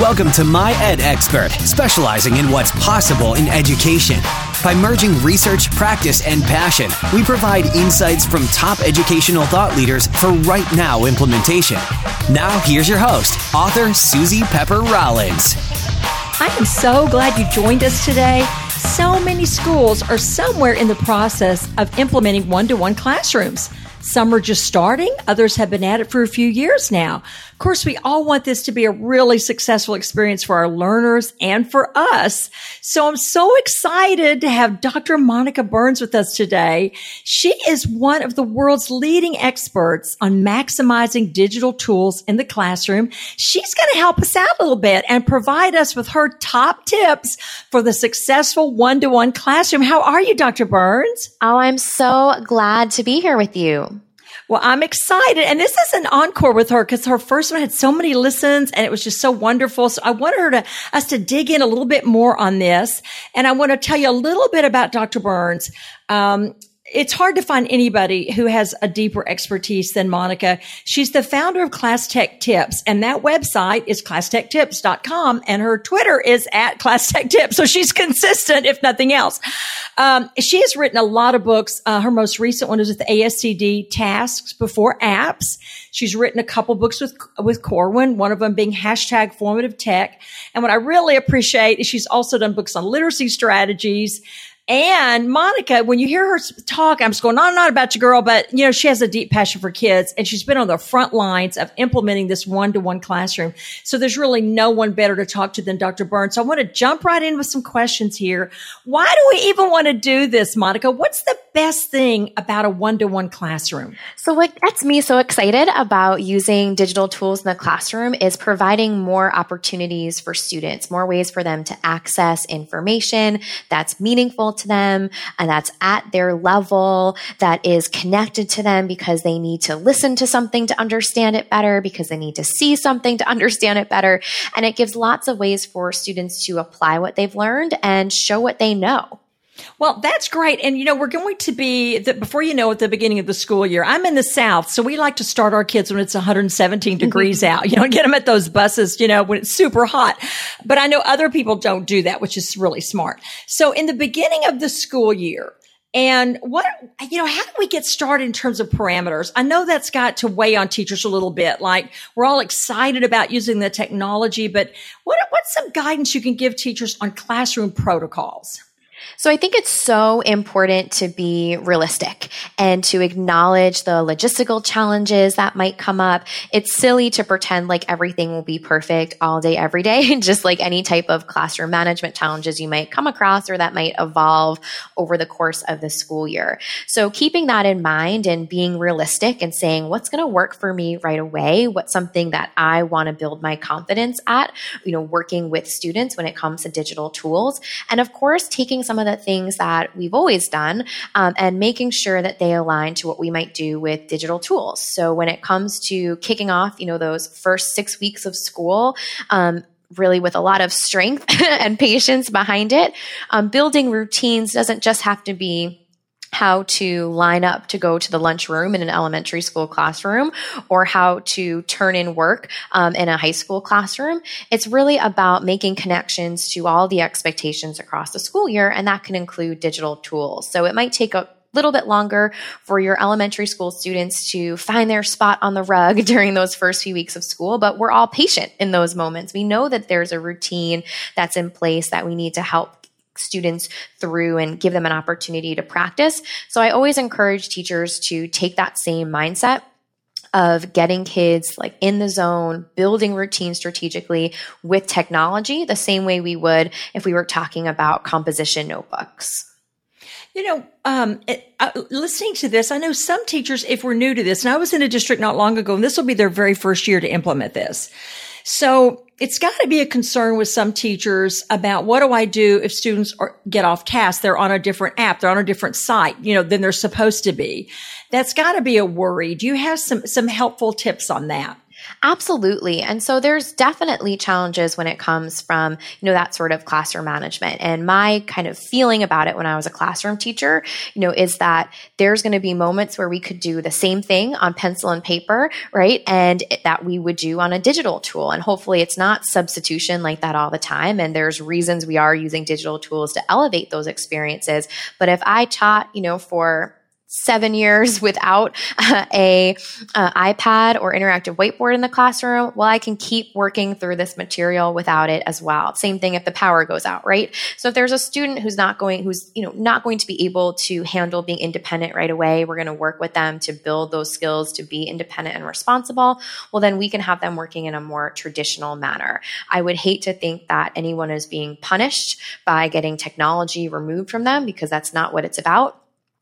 Welcome to My Ed Expert, specializing in what's possible in education. By merging research, practice, and passion, we provide insights from top educational thought leaders for right now implementation. Now, here's your host, author Susie Pepper Rollins. I am so glad you joined us today. So many schools are somewhere in the process of implementing one to one classrooms. Some are just starting, others have been at it for a few years now course, we all want this to be a really successful experience for our learners and for us. So I'm so excited to have Dr. Monica Burns with us today. She is one of the world's leading experts on maximizing digital tools in the classroom. She's going to help us out a little bit and provide us with her top tips for the successful one-to-one classroom. How are you, Dr. Burns? Oh, I'm so glad to be here with you. Well, I'm excited. And this is an encore with her because her first one had so many listens and it was just so wonderful. So I want her to, us to dig in a little bit more on this. And I want to tell you a little bit about Dr. Burns. Um, it's hard to find anybody who has a deeper expertise than Monica. She's the founder of Class Tech Tips, and that website is classtechtips.com, and her Twitter is at Class Tech Tips. So she's consistent, if nothing else. Um, she has written a lot of books. Uh, her most recent one is with ASCD Tasks Before Apps. She's written a couple books with with Corwin, one of them being hashtag formative tech. And what I really appreciate is she's also done books on literacy strategies. And Monica, when you hear her talk, I'm just going on and about your girl, but you know, she has a deep passion for kids and she's been on the front lines of implementing this one to one classroom. So there's really no one better to talk to than Dr. Burns. So I want to jump right in with some questions here. Why do we even want to do this, Monica? What's the best thing about a one to one classroom? So what gets me so excited about using digital tools in the classroom is providing more opportunities for students, more ways for them to access information that's meaningful to them and that's at their level, that is connected to them because they need to listen to something to understand it better, because they need to see something to understand it better. And it gives lots of ways for students to apply what they've learned and show what they know. Well, that's great. And you know, we're going to be the, before you know at the beginning of the school year. I'm in the South, so we like to start our kids when it's 117 degrees out. You know, get them at those buses, you know, when it's super hot. But I know other people don't do that, which is really smart. So in the beginning of the school year, and what, you know, how do we get started in terms of parameters? I know that's got to weigh on teachers a little bit. Like we're all excited about using the technology, but what, what's some guidance you can give teachers on classroom protocols? So I think it's so important to be realistic and to acknowledge the logistical challenges that might come up. It's silly to pretend like everything will be perfect all day, every day, just like any type of classroom management challenges you might come across or that might evolve over the course of the school year. So keeping that in mind and being realistic and saying what's going to work for me right away, what's something that I want to build my confidence at, you know, working with students when it comes to digital tools. And of course, taking some of the things that we've always done um, and making sure that they align to what we might do with digital tools. So when it comes to kicking off, you know, those first six weeks of school, um, really with a lot of strength and patience behind it. Um, building routines doesn't just have to be how to line up to go to the lunchroom in an elementary school classroom or how to turn in work um, in a high school classroom. It's really about making connections to all the expectations across the school year, and that can include digital tools. So it might take a little bit longer for your elementary school students to find their spot on the rug during those first few weeks of school, but we're all patient in those moments. We know that there's a routine that's in place that we need to help students through and give them an opportunity to practice. So I always encourage teachers to take that same mindset of getting kids like in the zone, building routines strategically with technology, the same way we would if we were talking about composition notebooks. You know, um, it, uh, listening to this, I know some teachers, if we're new to this, and I was in a district not long ago, and this will be their very first year to implement this. So it's got to be a concern with some teachers about what do I do if students are, get off task? They're on a different app. They're on a different site, you know, than they're supposed to be. That's got to be a worry. Do you have some, some helpful tips on that? Absolutely. And so there's definitely challenges when it comes from, you know, that sort of classroom management. And my kind of feeling about it when I was a classroom teacher, you know, is that there's going to be moments where we could do the same thing on pencil and paper, right? And that we would do on a digital tool. And hopefully it's not substitution like that all the time. And there's reasons we are using digital tools to elevate those experiences. But if I taught, you know, for seven years without uh, a uh, iPad or interactive whiteboard in the classroom, well, I can keep working through this material without it as well. Same thing if the power goes out, right? So if there's a student who's not going, who's you know not going to be able to handle being independent right away, we're going to work with them to build those skills to be independent and responsible. Well, then we can have them working in a more traditional manner. I would hate to think that anyone is being punished by getting technology removed from them because that's not what it's about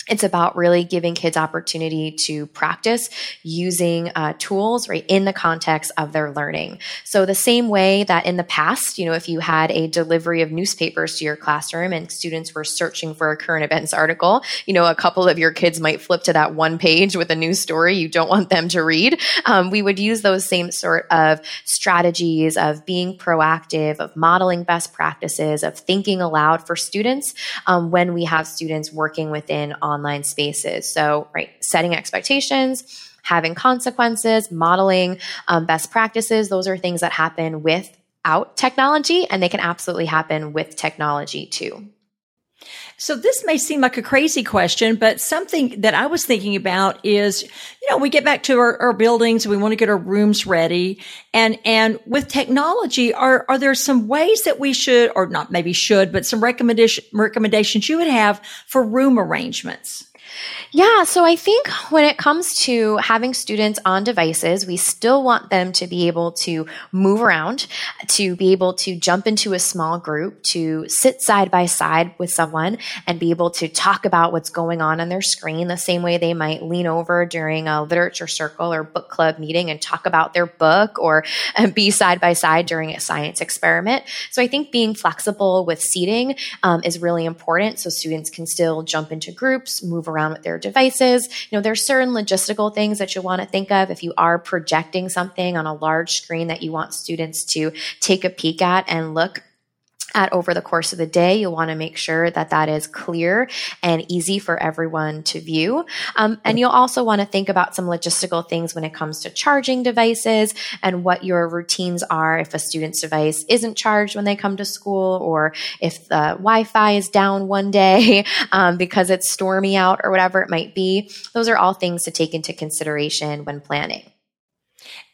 it's about really giving kids opportunity to practice using uh, tools right in the context of their learning. So the same way that in the past you know if you had a delivery of newspapers to your classroom and students were searching for a current events article you know a couple of your kids might flip to that one page with a news story you don't want them to read. Um, we would use those same sort of strategies of being proactive of modeling best practices of thinking aloud for students um, when we have students working within on online spaces. So, right, setting expectations, having consequences, modeling um, best practices, those are things that happen without technology, and they can absolutely happen with technology too. So this may seem like a crazy question, but something that I was thinking about is, you know, we get back to our, our buildings, we want to get our rooms ready. And, and with technology, are, are there some ways that we should, or not maybe should, but some recommendation, recommendations you would have for room arrangements? Yeah, so I think when it comes to having students on devices, we still want them to be able to move around, to be able to jump into a small group, to sit side by side with someone and be able to talk about what's going on on their screen the same way they might lean over during a literature circle or book club meeting and talk about their book or be side by side during a science experiment. So I think being flexible with seating um, is really important so students can still jump into groups, move around with their devices. You know, there's certain logistical things that you want to think of if you are projecting something on a large screen that you want students to take a peek at and look at over the course of the day. You'll want to make sure that that is clear and easy for everyone to view. Um, and you'll also want to think about some logistical things when it comes to charging devices and what your routines are if a student's device isn't charged when they come to school or if the Wi-Fi is down one day um, because it's stormy out or whatever it might be. Those are all things to take into consideration when planning.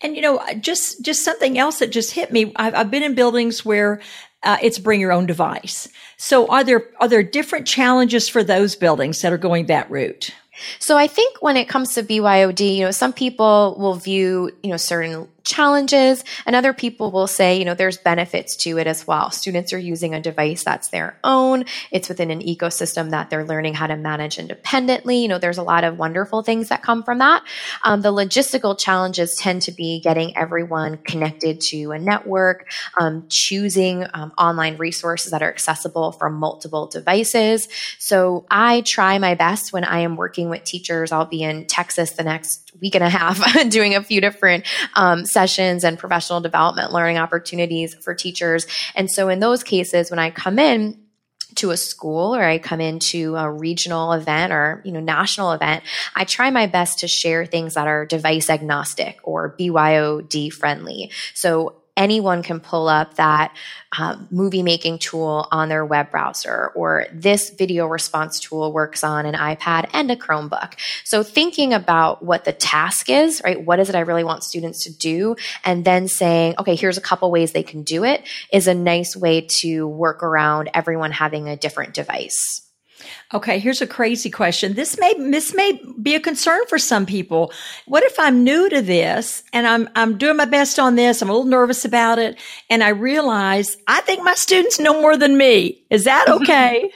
And you know, just just something else that just hit me. I've, I've been in buildings where uh, it's bring your own device. So are there are there different challenges for those buildings that are going that route? So I think when it comes to BYOD, you know, some people will view, you know, certain challenges and other people will say you know there's benefits to it as well. Students are using a device that's their own. It's within an ecosystem that they're learning how to manage independently. You know there's a lot of wonderful things that come from that. Um, the logistical challenges tend to be getting everyone connected to a network um, choosing um, online resources that are accessible from multiple devices. So i try my best when i am working with teachers. I'll be in Texas the next week and a half doing a few different um, sessions and professional development learning opportunities for teachers. And so in those cases, when I come in, to a school or I come into a regional event or you know national event, I try my best to share things that are device agnostic or BYOD friendly. So anyone can pull up that uh, movie making tool on their web browser, or this video response tool works on an iPad and a Chromebook. So, thinking about what the task is, right? What is it I really want students to do? And then saying, okay, here's a couple ways they can do it is a nice way to work around everyone having a different device. Okay, here's a crazy question. This may this may be a concern for some people. What if I'm new to this and I'm I'm doing my best on this, I'm a little nervous about it, and I realize I think my students know more than me. Is that okay?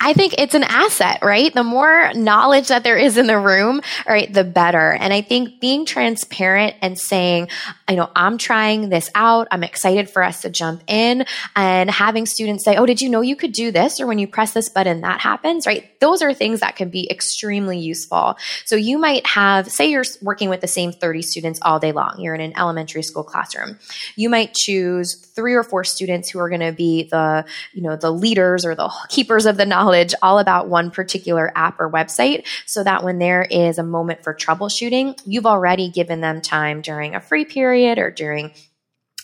I think it's an asset, right? The more knowledge that there is in the room, right, the better. And I think being transparent and saying, I know I'm trying this out. I'm excited for us to jump in and having students say, Oh, did you know you could do this? Or when you press this button, that happens, right? Those are things that can be extremely useful. So you might have, say you're working with the same 30 students all day long. You're in an elementary school classroom. You might choose three or four students who are going to be the, you know, the leaders or the keepers of the knowledge all about one particular app or website so that when there is a moment for troubleshooting, you've already given them time during a free period or during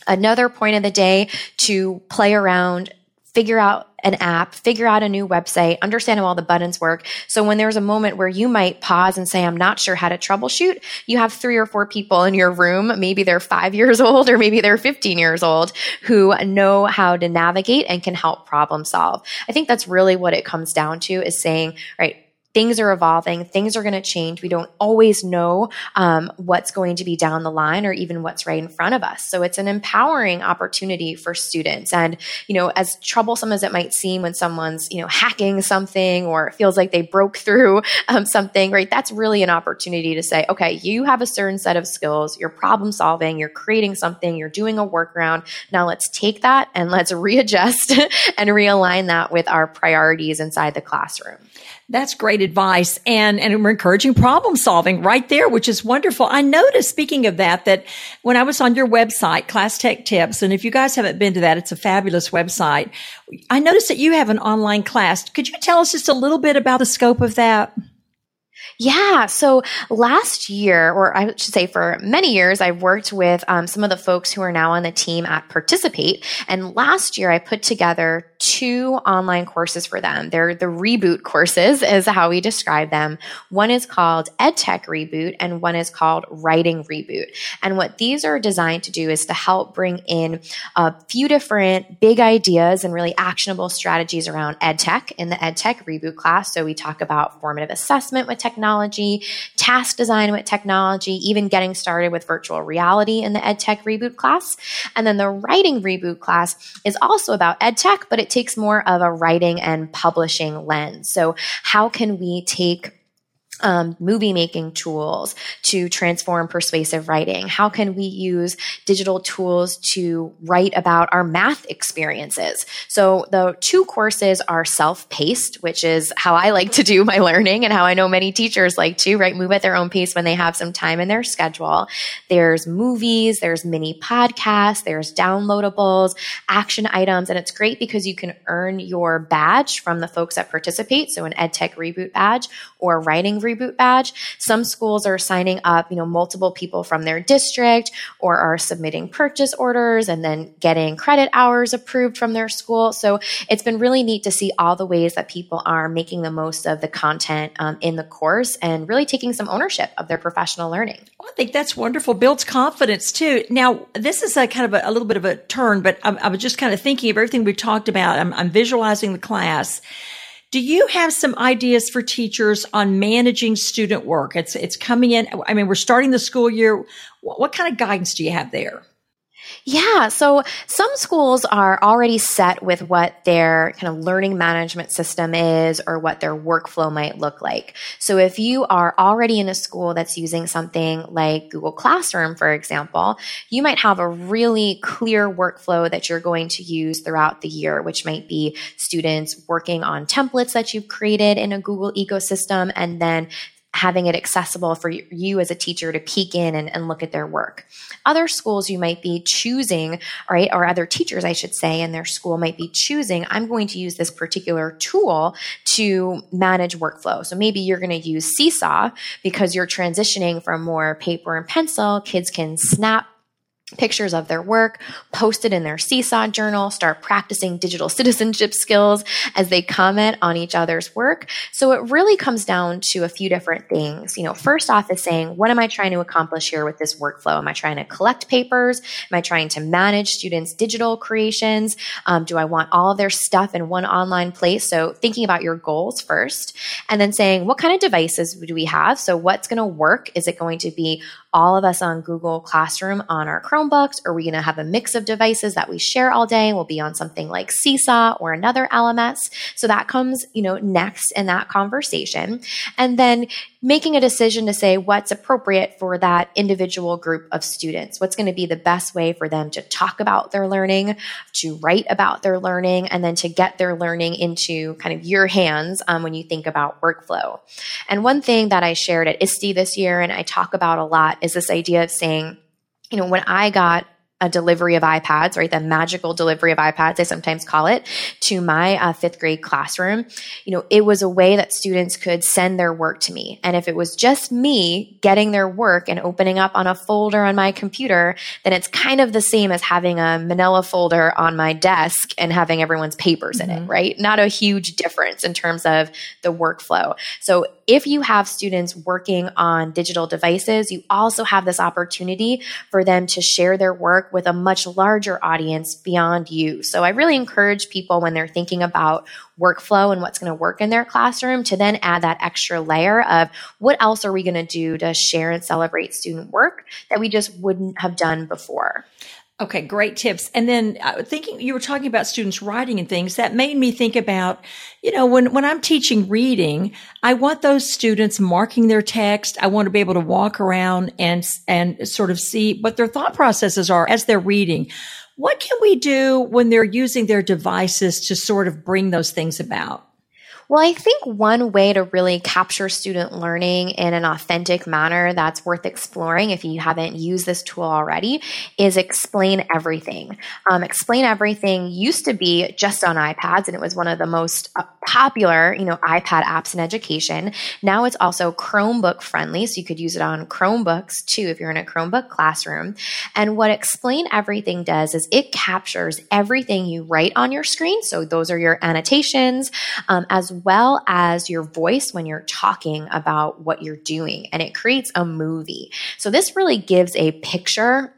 another point of the day to play around figure out an app, figure out a new website, understand how all the buttons work. So when there's a moment where you might pause and say, I'm not sure how to troubleshoot, you have three or four people in your room. Maybe they're five years old or maybe they're 15 years old who know how to navigate and can help problem solve. I think that's really what it comes down to is saying, right, things are evolving, things are going to change. We don't always know um, what's going to be down the line or even what's right in front of us. So it's an empowering opportunity for students. And, you know, as troublesome as it might seem when someone's, you know, hacking something or feels like they broke through um, something, right? That's really an opportunity to say, okay, you have a certain set of skills, you're problem solving, you're creating something, you're doing a workaround. Now let's take that and let's readjust and realign that with our priorities inside the classroom. That's great advice. And, and we're encouraging problem solving right there, which is wonderful. I noticed, speaking of that, that when I was on your website, Class Tech Tips, and if you guys haven't been to that, it's a fabulous website. I noticed that you have an online class. Could you tell us just a little bit about the scope of that? Yeah. So last year, or I should say for many years, I've worked with um, some of the folks who are now on the team at Participate. And last year, I put together two online courses for them. They're the reboot courses, is how we describe them. One is called EdTech Reboot, and one is called Writing Reboot. And what these are designed to do is to help bring in a few different big ideas and really actionable strategies around EdTech in the EdTech Reboot class. So we talk about formative assessment with technology, task design with technology, even getting started with virtual reality in the EdTech Reboot class. And then the Writing Reboot class is also about EdTech, but it takes more of a writing and publishing lens. So how can we take um, movie making tools to transform persuasive writing? How can we use digital tools to write about our math experiences? So the two courses are self paced, which is how I like to do my learning and how I know many teachers like to, right? Move at their own pace when they have some time in their schedule. There's movies, there's mini podcasts, there's downloadables, action items, and it's great because you can earn your badge from the folks that participate. So an EdTech reboot badge or writing reboot badge. Some schools are signing up, you know, multiple people from their district or are submitting purchase orders and then getting credit hours approved from their school. So it's been really neat to see all the ways that people are making the most of the content um, in the course and really taking some ownership of their professional learning. Well, I think that's wonderful. Builds confidence too. Now, this is a kind of a, a little bit of a turn, but I, I was just kind of thinking of everything we talked about. I'm, I'm visualizing the class. Do you have some ideas for teachers on managing student work? It's it's coming in. I mean, we're starting the school year. What, what kind of guidance do you have there? Yeah. So some schools are already set with what their kind of learning management system is or what their workflow might look like. So if you are already in a school that's using something like Google Classroom, for example, you might have a really clear workflow that you're going to use throughout the year, which might be students working on templates that you've created in a Google ecosystem and then having it accessible for you as a teacher to peek in and, and, look at their work. Other schools you might be choosing, right, or other teachers, I should say, in their school might be choosing, I'm going to use this particular tool to manage workflow. So maybe you're going to use Seesaw because you're transitioning from more paper and pencil. Kids can snap pictures of their work, post it in their Seesaw journal, start practicing digital citizenship skills as they comment on each other's work. So it really comes down to a few different things. You know, first off is saying, what am I trying to accomplish here with this workflow? Am I trying to collect papers? Am I trying to manage students' digital creations? Um, do I want all of their stuff in one online place? So thinking about your goals first and then saying, what kind of devices do we have? So what's going to work? Is it going to be all of us on Google Classroom on our Chromebooks? Are we going to have a mix of devices that we share all day? We'll be on something like Seesaw or another LMS. So that comes, you know, next in that conversation. And then making a decision to say what's appropriate for that individual group of students. What's going to be the best way for them to talk about their learning, to write about their learning, and then to get their learning into kind of your hands um, when you think about workflow. And one thing that I shared at ISTE this year and I talk about a lot is this idea of saying, you know, when I got a delivery of iPads, right? The magical delivery of iPads, I sometimes call it, to my uh, fifth grade classroom. You know, it was a way that students could send their work to me. And if it was just me getting their work and opening up on a folder on my computer, then it's kind of the same as having a manila folder on my desk and having everyone's papers mm-hmm. in it, mm-hmm. right? Not a huge difference in terms of the workflow. So if you have students working on digital devices, you also have this opportunity for them to share their work with a much larger audience beyond you. So I really encourage people when they're thinking about workflow and what's going to work in their classroom to then add that extra layer of what else are we going to do to share and celebrate student work that we just wouldn't have done before. Okay, great tips. And then uh, thinking you were talking about students writing and things that made me think about, you know, when, when I'm teaching reading, I want those students marking their text. I want to be able to walk around and, and sort of see what their thought processes are as they're reading. What can we do when they're using their devices to sort of bring those things about? Well, I think one way to really capture student learning in an authentic manner that's worth exploring if you haven't used this tool already is Explain Everything. Um, Explain Everything used to be just on iPads and it was one of the most uh, popular, you know, iPad apps in education. Now it's also Chromebook friendly. So you could use it on Chromebooks too if you're in a Chromebook classroom. And what Explain Everything does is it captures everything you write on your screen. So those are your annotations, um, as well as your voice when you're talking about what you're doing. And it creates a movie. So this really gives a picture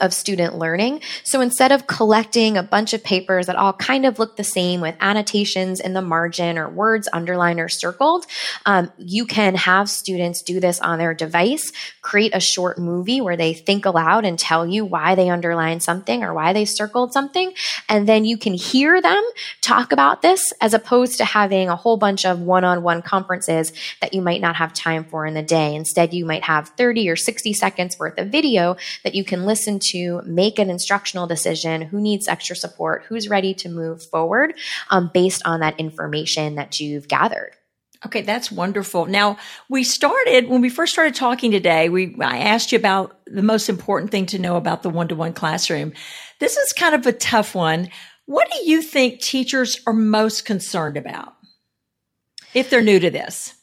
of student learning. So instead of collecting a bunch of papers that all kind of look the same with annotations in the margin or words underlined or circled, um, you can have students do this on their device, create a short movie where they think aloud and tell you why they underlined something or why they circled something. And then you can hear them talk about this as opposed to having a whole bunch of one on one conferences that you might not have time for in the day. Instead, you might have 30 or 60 seconds worth of video that you can listen to to make an instructional decision who needs extra support, who's ready to move forward um, based on that information that you've gathered. Okay, that's wonderful. Now, we started when we first started talking today, we I asked you about the most important thing to know about the one-to-one classroom. This is kind of a tough one. What do you think teachers are most concerned about if they're new to this?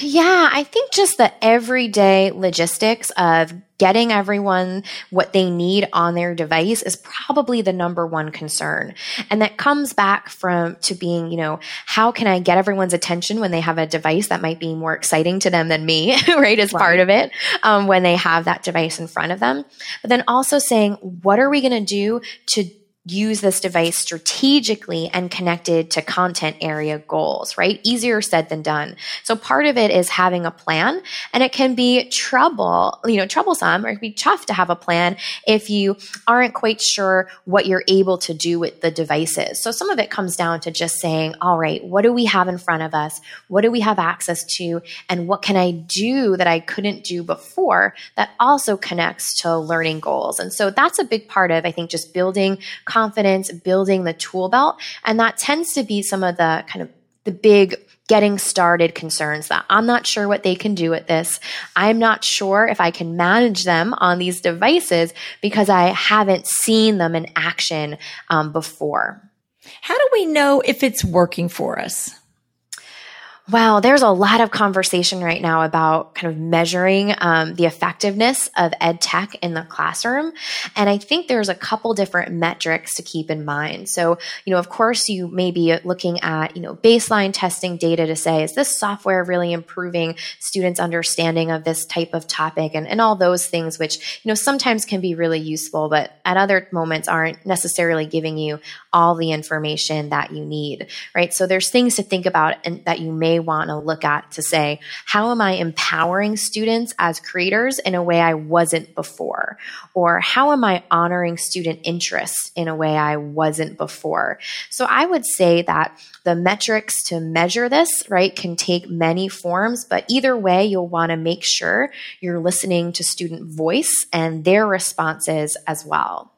Yeah, I think just the everyday logistics of getting everyone what they need on their device is probably the number one concern. And that comes back from to being, you know, how can I get everyone's attention when they have a device that might be more exciting to them than me, right? As right. part of it, um, when they have that device in front of them. But then also saying, what are we going to do to use this device strategically and connected to content area goals, right? Easier said than done. So part of it is having a plan and it can be trouble, you know, troublesome or it can be tough to have a plan if you aren't quite sure what you're able to do with the devices. So some of it comes down to just saying, all right, what do we have in front of us? What do we have access to? And what can I do that I couldn't do before that also connects to learning goals? And so that's a big part of, I think, just building confidence, building the tool belt. And that tends to be some of the kind of the big getting started concerns that I'm not sure what they can do with this. I'm not sure if I can manage them on these devices because I haven't seen them in action um, before. How do we know if it's working for us? Wow, there's a lot of conversation right now about kind of measuring um, the effectiveness of ed tech in the classroom. And I think there's a couple different metrics to keep in mind. So, you know, of course, you may be looking at, you know, baseline testing data to say, is this software really improving students' understanding of this type of topic and, and all those things, which, you know, sometimes can be really useful, but at other moments aren't necessarily giving you all the information that you need, right? So there's things to think about and that you may may want to look at to say, how am I empowering students as creators in a way I wasn't before? Or how am I honoring student interests in a way I wasn't before? So I would say that the metrics to measure this, right, can take many forms, but either way, you'll want to make sure you're listening to student voice and their responses as well.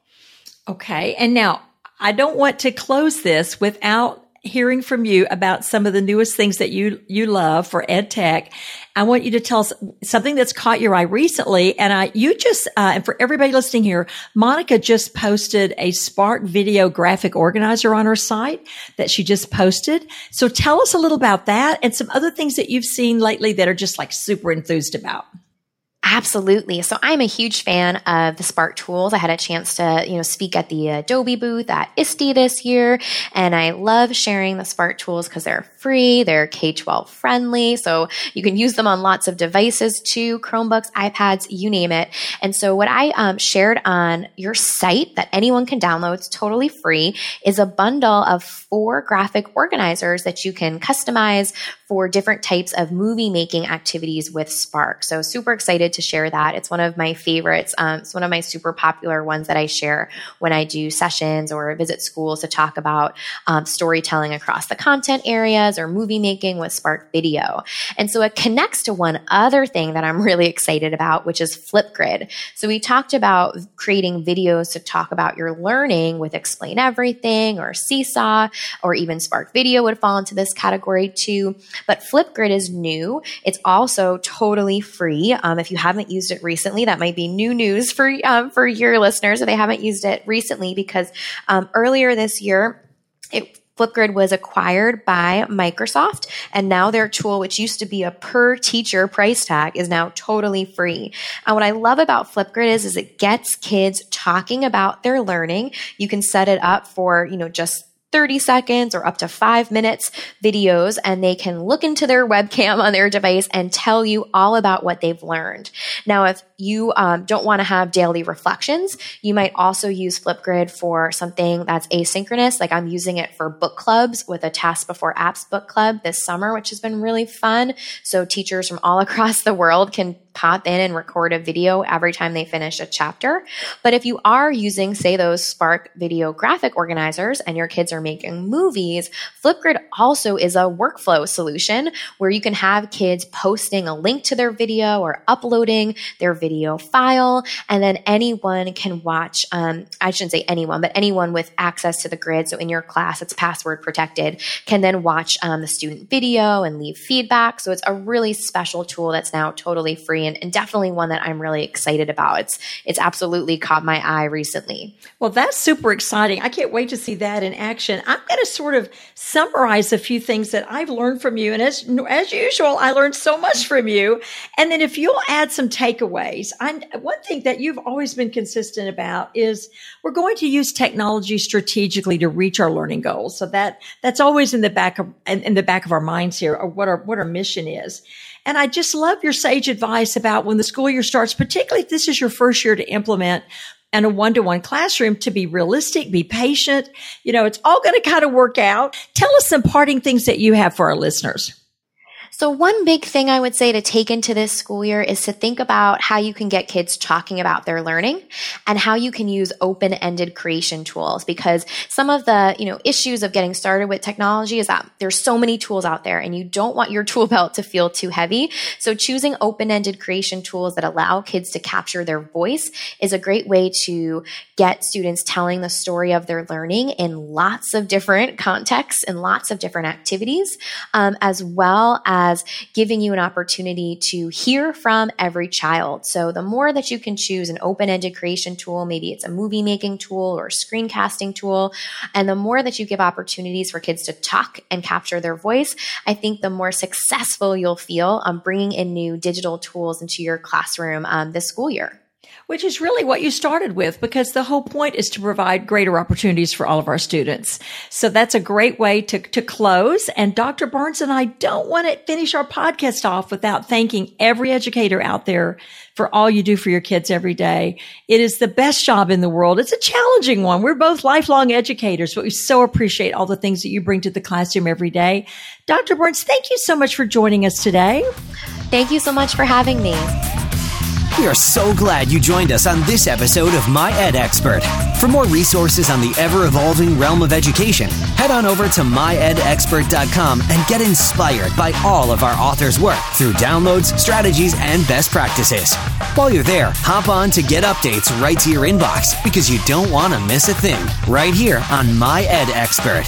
Okay. And now I don't want to close this without hearing from you about some of the newest things that you you love for ed tech. I want you to tell us something that's caught your eye recently. And I, you just, uh, and for everybody listening here, Monica just posted a Spark video graphic organizer on her site that she just posted. So tell us a little about that and some other things that you've seen lately that are just like super enthused about. Absolutely. So I'm a huge fan of the Spark tools. I had a chance to, you know, speak at the Adobe booth at ISTE this year, and I love sharing the Spark tools because they're free, they're K-12 friendly, so you can use them on lots of devices too, Chromebooks, iPads, you name it. And so what I um, shared on your site that anyone can download, it's totally free, is a bundle of four graphic organizers that you can customize for different types of movie making activities with Spark. So super excited to share that. It's one of my favorites. Um, it's one of my super popular ones that I share when I do sessions or visit schools to talk about um, storytelling across the content areas or movie making with Spark Video. And so it connects to one other thing that I'm really excited about, which is Flipgrid. So we talked about creating videos to talk about your learning with Explain Everything or Seesaw or even Spark Video would fall into this category too. But Flipgrid is new. It's also totally free. Um, if you haven't used it recently, that might be new news for um, for your listeners if they haven't used it recently, because um, earlier this year, it Flipgrid was acquired by Microsoft, and now their tool, which used to be a per teacher price tag, is now totally free. And what I love about Flipgrid is, is it gets kids talking about their learning. You can set it up for, you know, just 30 seconds or up to five minutes videos and they can look into their webcam on their device and tell you all about what they've learned. Now, if you um, don't want to have daily reflections, you might also use Flipgrid for something that's asynchronous. Like I'm using it for book clubs with a Task Before Apps book club this summer, which has been really fun. So teachers from all across the world can pop in and record a video every time they finish a chapter. But if you are using, say, those Spark video graphic organizers and your kids are making movies, Flipgrid also is a workflow solution where you can have kids posting a link to their video or uploading their video file, and then anyone can watch. Um, I shouldn't say anyone, but anyone with access to the grid. So in your class, it's password protected, can then watch um, the student video and leave feedback. So it's a really special tool that's now totally free and, and definitely one that I'm really excited about. It's it's absolutely caught my eye recently. Well, that's super exciting. I can't wait to see that in action. I'm going to sort of summarize a few things that I've learned from you, and as as usual, I learned so much from you. And then if you'll add some takeaways, I, one thing that you've always been consistent about is we're going to use technology strategically to reach our learning goals. So that that's always in the back of in, in the back of our minds here, or what our what our mission is. And I just love your sage advice about when the school year starts, particularly if this is your first year to implement and a one-to-one classroom to be realistic, be patient. You know, it's all going to kind of work out. Tell us some parting things that you have for our listeners. So one big thing I would say to take into this school year is to think about how you can get kids talking about their learning and how you can use open-ended creation tools because some of the, you know, issues of getting started with technology is that there's so many tools out there and you don't want your tool belt to feel too heavy. So choosing open-ended creation tools that allow kids to capture their voice is a great way to get students telling the story of their learning in lots of different contexts and lots of different activities, um, as well as as giving you an opportunity to hear from every child. So the more that you can choose an open-ended creation tool, maybe it's a movie making tool or screencasting tool, and the more that you give opportunities for kids to talk and capture their voice, I think the more successful you'll feel on bringing in new digital tools into your classroom um, this school year. Which is really what you started with because the whole point is to provide greater opportunities for all of our students. So that's a great way to, to close. And Dr. Burns and I don't want to finish our podcast off without thanking every educator out there for all you do for your kids every day. It is the best job in the world. It's a challenging one. We're both lifelong educators, but we so appreciate all the things that you bring to the classroom every day. Dr. Burns, thank you so much for joining us today. Thank you so much for having me. We are so glad you joined us on this episode of My Ed Expert. For more resources on the ever evolving realm of education, head on over to myedexpert.com and get inspired by all of our authors' work through downloads, strategies, and best practices. While you're there, hop on to get updates right to your inbox because you don't want to miss a thing right here on My Ed Expert.